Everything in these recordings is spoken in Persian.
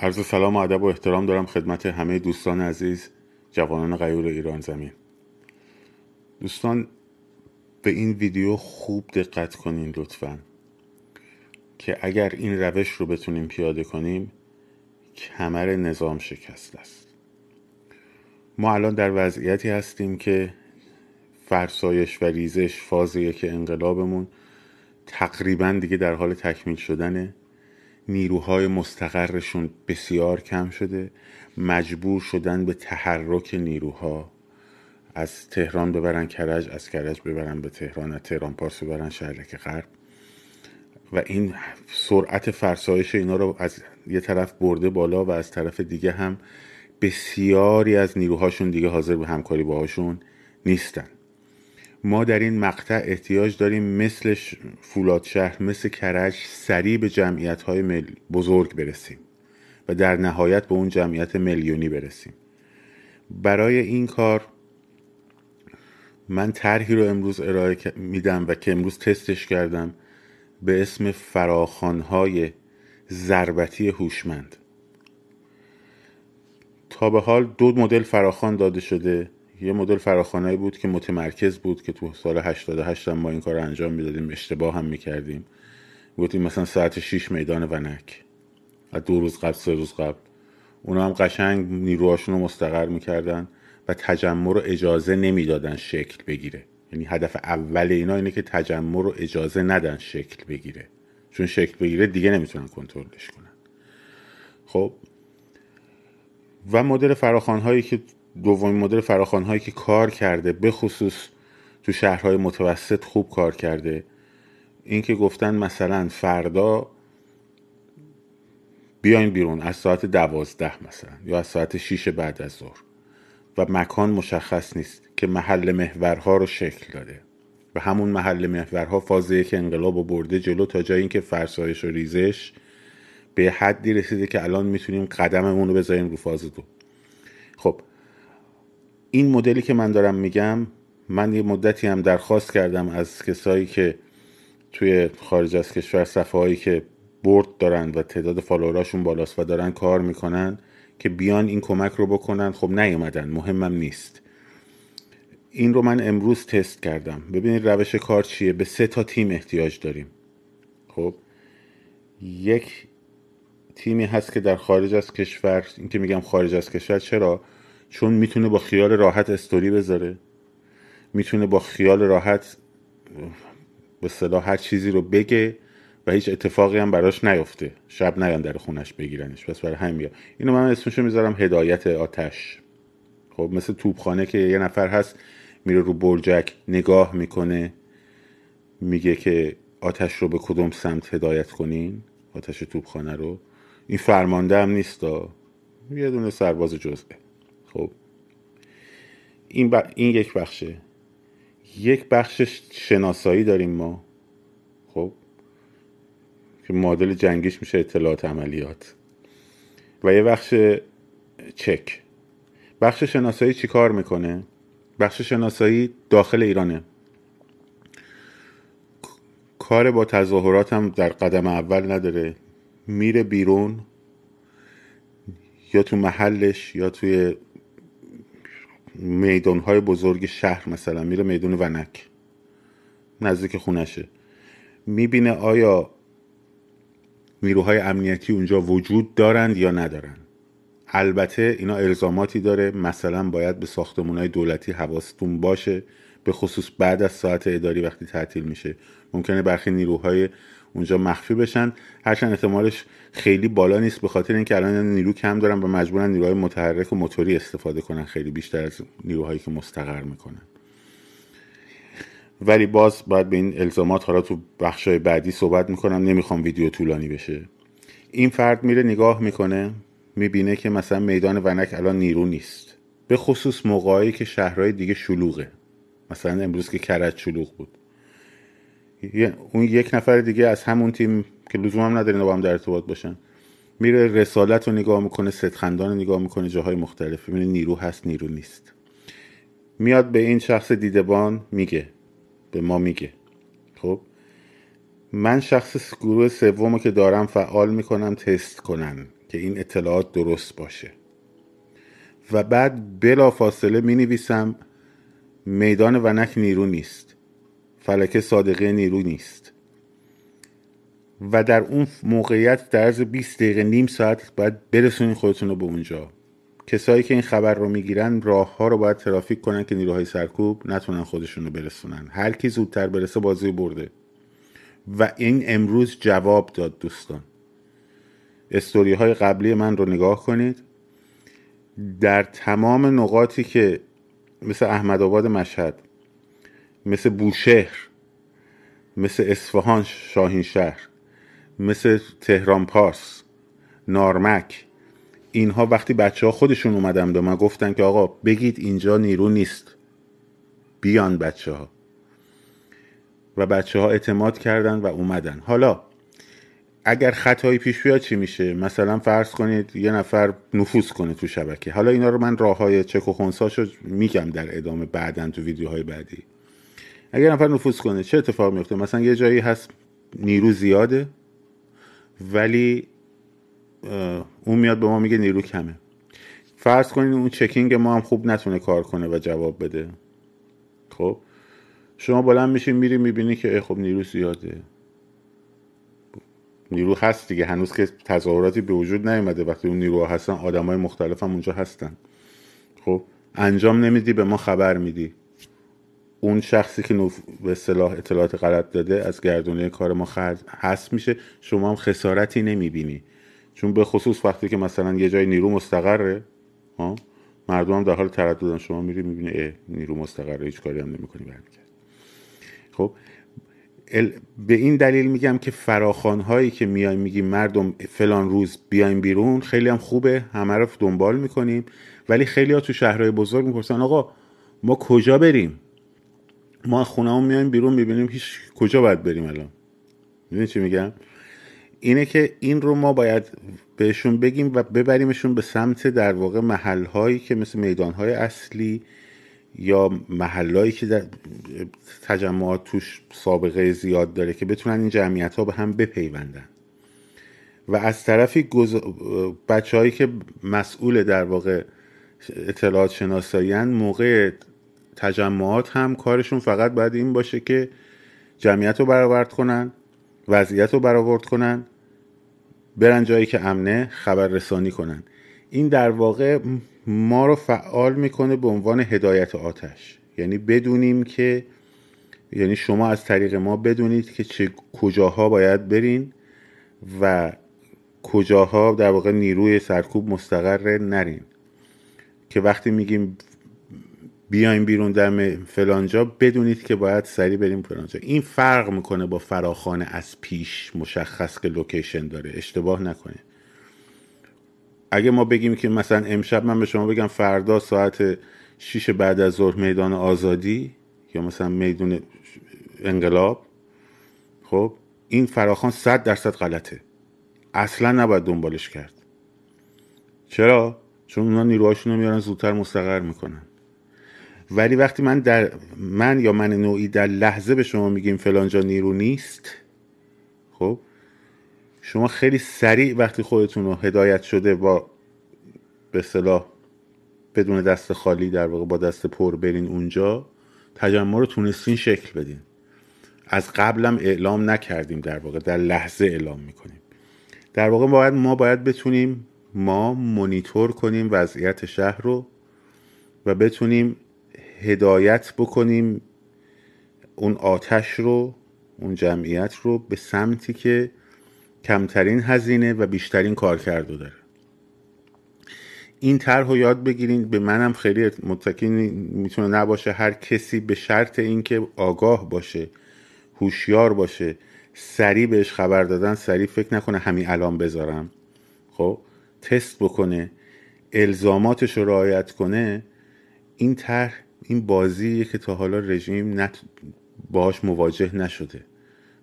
عرض سلام و ادب و احترام دارم خدمت همه دوستان عزیز جوانان غیور ایران زمین. دوستان به این ویدیو خوب دقت کنین لطفا. که اگر این روش رو بتونیم پیاده کنیم کمر نظام شکست است. ما الان در وضعیتی هستیم که فرسایش و ریزش فاز یک انقلابمون تقریبا دیگه در حال تکمیل شدنه. نیروهای مستقرشون بسیار کم شده. مجبور شدن به تحرک نیروها. از تهران ببرن کرج از کرج ببرن به تهران از تهران پارس ببرن شهرک غرب. و این سرعت فرسایش اینا رو از یه طرف برده بالا و از طرف دیگه هم بسیاری از نیروهاشون دیگه حاضر به همکاری باهاشون نیستن. ما در این مقطع احتیاج داریم مثل فولاد شهر مثل کرج سریع به جمعیت های مل... بزرگ برسیم و در نهایت به اون جمعیت میلیونی برسیم. برای این کار من طرحی رو امروز ارائه میدم و که امروز تستش کردم به اسم فراخانهای ضربتی هوشمند. تا به حال دو مدل فراخان داده شده. یه مدل فراخانایی بود که متمرکز بود که تو سال 88 هم ما این کار رو انجام می‌دادیم اشتباه هم می‌کردیم. گفتیم مثلا ساعت 6 میدان ونک. و دو روز قبل سه روز قبل. اونا هم قشنگ نیروهاشون رو مستقر می‌کردن و تجمع رو اجازه نمی‌دادن شکل بگیره. یعنی هدف اول اینا اینه که تجمع رو اجازه ندن شکل بگیره. چون شکل بگیره دیگه نمی‌تونن کنترلش کنن. خب. و مدل فراخان هایی که دومین مدل فراخان هایی که کار کرده به خصوص تو شهرهای متوسط خوب کار کرده. این که گفتن مثلا فردا بیاین بیرون از ساعت دوازده مثلا یا از ساعت شیش بعد از ظهر. و مکان مشخص نیست که محل محورها رو شکل داده. و همون محل محورها فاز یک انقلاب و برده جلو تا جای اینکه فرسایش و ریزش به حدی رسیده که الان می‌تونیم قدممون رو بذاریم رو فاز دو. خب این مدلی که من دارم میگم من یه مدتی هم درخواست کردم از کسایی که توی خارج از کشور صفحه هایی که برد دارن و تعداد فالووراشون بالاست و دارن کار می‌کنن که بیان این کمک رو بکنن خب نیومدن مهمم نیست. این رو من امروز تست کردم. ببینید روش کار چیه؟ به سه تا تیم احتیاج داریم. خب؟ یک تیمی هست که در خارج از کشور این که میگم خارج از کشور چرا؟ چون می‌تونه با خیال راحت استوری بذاره می‌تونه با خیال راحت به صلاح هر چیزی رو بگه و هیچ اتفاقی هم براش نیفته. شب نیان در خونش بگیرنش. پس برای همین اینو من اسمشو می‌ذارم هدایت آتش. خب مثل توپخانه که یه نفر هست میره رو برجک نگاه می‌کنه میگه که آتش رو به کدوم سمت هدایت کنین؟ آتش توپخانه رو. این فرمانده هم نیست یه دونه سرباز جزئه. خب. این, این یک بخشه. یک بخش شناسایی داریم ما. خب. که معادل جنگیش میشه اطلاعات عملیات. و یه بخش چک. بخش شناسایی چی کار می‌کنه؟ بخش شناسایی داخل ایرانه. کار با تظاهرات هم در قدم اول نداره. میره بیرون یا تو محلش یا توی میدان های بزرگ شهر مثلا میره میدون ونک. نزدیک خونشه. می‌بینه آیا نیروهای امنیتی اونجا وجود دارند یا ندارند. البته اینا الزاماتی داره. مثلا باید به ساختمون های دولتی حواستون باشه. به خصوص بعد از ساعت اداری وقتی تعطیل میشه. ممکنه برخی نیروهای اونجا مخفی بشن. هرچند احتمالش خیلی بالا نیست به خاطر اینکه الان نیرو کم دارن و مجبورن نیروهای متحرک و موتوری استفاده کنن. خیلی بیشتر از نیروهایی که مستقر می‌کنن. ولی باز باید به این الزامات حالا تو بخشای بعدی صحبت می‌کنم. نمی‌خوام ویدیو طولانی بشه. این فرد میره نگاه می‌کنه می‌بینه که مثلا میدان ونک الان نیرو نیست. به خصوص موقعی که شهرهای دیگه شلوغه. مثلا امروز که کرج شلوغ بود. اون یک نفر دیگه از همون تیم که لزوم هم نداره با هم در ارتباط باشن. میره رسالت رو نگاه می‌کنه ستخندان رو نگاه می‌کنه جاهای مختلف. می‌بینه نیرو هست نیرو نیست. میاد به این شخص دیدبان میگه. به ما میگه. خب؟ من شخص گروه سوم که دارم فعال می‌کنم تست کنن که این اطلاعات درست باشه. و بعد بلا فاصله می نویسم میدان ونک نیرو نیست. فلکه صادقه نیرو نیست. و در اون موقعیت در عرض 20 دقیقه نیم ساعت باید برسونین خودتون رو به اونجا. کسایی که این خبر رو می‌گیرن راه ها رو باید ترافیک کنن که نیروهای سرکوب نتونن خودشون رو برسونن. هر کی زودتر برسه بازی برده. و این امروز جواب داد دوستان. استوری های قبلی من رو نگاه کنید. در تمام نقاطی که مثل احمد آباد مشهد مثل بوشهر مثل اصفهان شاهین شهر مثل تهران پارس نارمک. اینها وقتی بچه ها خودشون اومدن به من گفتن که آقا بگید اینجا نیرو نیست بیان بچه ها و بچه ها اعتماد کردن و اومدن. حالا اگر خطایی پیش بیاد چی میشه؟ مثلا فرض کنید یه نفر نفوذ کنه تو شبکه. حالا اینا رو من راه های چک و خونساشو میگم در ادامه بعدا تو ویدیوهای بعدی. اگر نفر نفوذ کنه چه اتفاق میفته مثلا یه جایی هست نیرو زیاده ولی اون میاد به ما میگه نیرو کمه. فرض کنید اون چکینگ ما هم خوب نتونه کار کنه و جواب بده. خب؟ شما بلند میشین میری می‌بینی که خب نیرو زیاده. نیرو هست دیگه هنوز که تظاهراتی به وجود نیومده. وقتی اون نیروها هستن آدمای مختلف هم اونجا هستن. خب؟ انجام نمیدی به ما خبر میدی. اون شخصی که نف... به اصطلاح اطلاعات غلط داده از گردونه کار ما خرج هست میشه شما هم خسارتی نمی‌بینی. چون به خصوص وقتی که مثلا یه جای نیرو مستقره ها؟ مردم هم در حال ترددن شما میری می‌بینی نیرو مستقره هیچ کاری هم نمی‌کنی برمیگرد خب؟ به این دلیل میگم که فراخان هایی که میای میگیم مردم فلان روز بیایم بیرون خیلی هم خوبه. همه رو دنبال می‌کنیم. ولی خیلی ها تو شهرهای بزرگ می‌پرسن آقا ما کجا بریم؟ ما خونه هم میایم بیرون می‌بینیم هیچ کجا باید بریم الان. می‌دونی چی میگم؟ اینه که این رو ما باید بهشون بگیم و ببریمشون به سمت در واقع محل هایی که مثل میدان های اصلی یا محلهایی که در تجمعات توش سابقه زیاد داره که بتونن این جمعیت ها به هم بپیوندن. و از طرفی گز... بچه هایی که مسئول در واقع اطلاعات شناسایی موقع تجمعات هم کارشون فقط باید این باشه که جمعیت رو برآورد کنن وضعیت رو برآورد کنن برن جایی که امنه خبر رسانی کنن. این در واقع ما رو فعال می‌کنه به عنوان هدایت آتش. یعنی بدونیم که یعنی شما از طریق ما بدونید که چه کجاها باید برین و کجاها در واقع نیروی سرکوب مستقر نرین. که وقتی میگیم بیایم بیرون در فلانجا بدونید که باید سریع بریم فلانجا. این فرق می‌کنه با فراخانه از پیش مشخص که لوکیشن داره. اشتباه نکنه اگه ما بگیم که مثلا امشب من به شما بگم فردا ساعت 6 بعد از ظهر میدان آزادی یا مثلا میدون انقلاب خب این فراخان صد درصد غلطه. اصلا نباید دنبالش کرد. چرا؟ چون اونا نیروهاشون رو میارن زودتر مستقر می‌کنن. ولی وقتی من در من یا من نوعی در لحظه به شما میگیم فلانجا نیرو نیست خب شما خیلی سریع وقتی خودتون رو هدایت شده با به صلاح بدون دست خالی در واقع با دست پر برین اونجا تجمع رو تونستین شکل بدین. از قبلم اعلام نکردیم در واقع در لحظه اعلام می‌کنیم. در واقع باید ما باید بتونیم ما مونیتور کنیم وضعیت شهر رو و بتونیم هدایت بکنیم اون آتش رو اون جمعیت رو به سمتی که کمترین هزینه و بیشترین کارکرد داره. این طرح رو یاد بگیرین. به منم خیلی متکی می‌تونه نباشه. هر کسی به شرط اینکه آگاه باشه هوشیار باشه سریع بهش خبر دادن سریع فکر نکنه همین الان بذارم. خب تست بکنه الزاماتش رو رعایت کنه. این طرح این بازیه که تا حالا رژیم نت باهاش مواجه نشده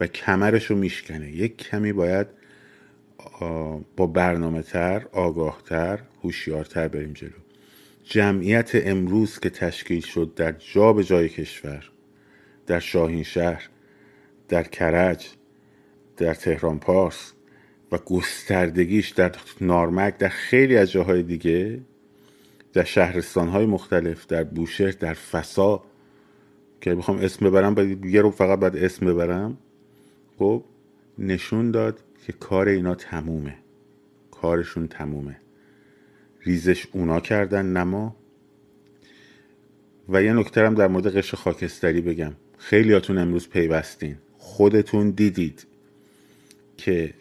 و کمرش رو میشکنه. یک کمی باید با برنامه تر آگاه تر هوشیارتر بریم جلو. جمعیت امروز که تشکیل شد در جا به جای کشور در شاهین شهر در کرج در تهران پارس و گستردگیش در نارمک در خیلی از جاهای دیگه در شهرستان های مختلف در بوشهر در فسا که بخوام اسم ببرم باید یه رو فقط باید اسم ببرم. خب نشون داد که کار اینا تمومه. کارشون تمومه. ریزش اونا کردن نما و یه نکته هم در مورد قشر خاکستری بگم. خیلیاتون امروز پیوستین. خودتون دیدید که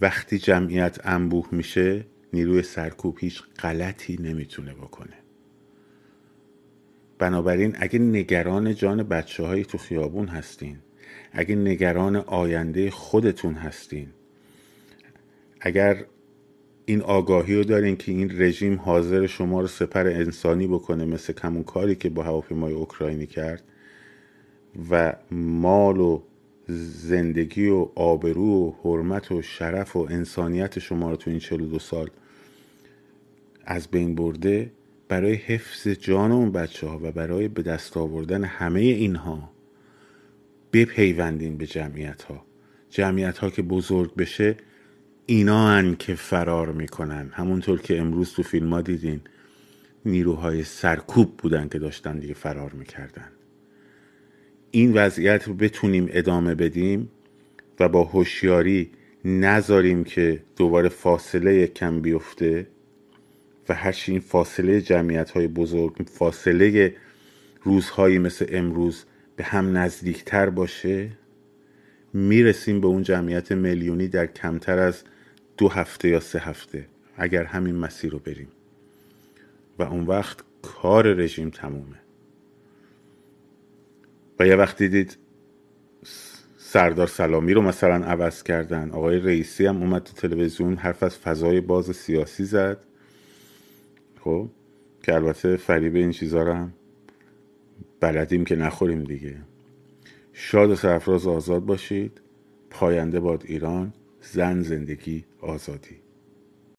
وقتی جمعیت انبوه میشه نیروی سرکوب هیچ غلطی نمی‌تونه بکنه. بنابراین اگه نگران جان بچه های تو خیابون هستین اگه نگران آینده خودتون هستین اگر این آگاهی رو دارین که این رژیم حاضر شما رو سپر انسانی بکنه مثل کمون کاری که با هواپیمای اوکراینی کرد و مال و زندگی و آبرو و حرمت و شرف و انسانیت شما رو تو این 42 سال از بین برده برای حفظ جان اون بچه ها و برای به دست آوردن همه اینها بپیوندین به جمعیت ها جمعیت ها که بزرگ بشه اینا هن که فرار می‌کنن. همونطور که امروز تو فیلم ها دیدین نیروهای سرکوب بودن که داشتن دیگه فرار می‌کردن. این وضعیت رو بتونیم ادامه بدیم و با هوشیاری نذاریم که دوباره فاصله کم بیفته و هرچی این فاصله جمعیت های بزرگ فاصله روزهایی مثل امروز به هم نزدیکتر باشه می‌رسیم به اون جمعیت میلیونی در کمتر از دو هفته یا سه هفته اگر همین مسیر رو بریم. و اون وقت کار رژیم تمومه. و یه وقت دیدید سردار سلامی رو مثلا عوض کردن. آقای رئیسی هم اومد تو تلویزیون حرف از فضای باز سیاسی زد. خب که البته فریب این چیزا رو هم بلدیم که نخوریم دیگه. شاد و سرفراز آزاد باشید. پاینده باد ایران زن زندگی آزادی.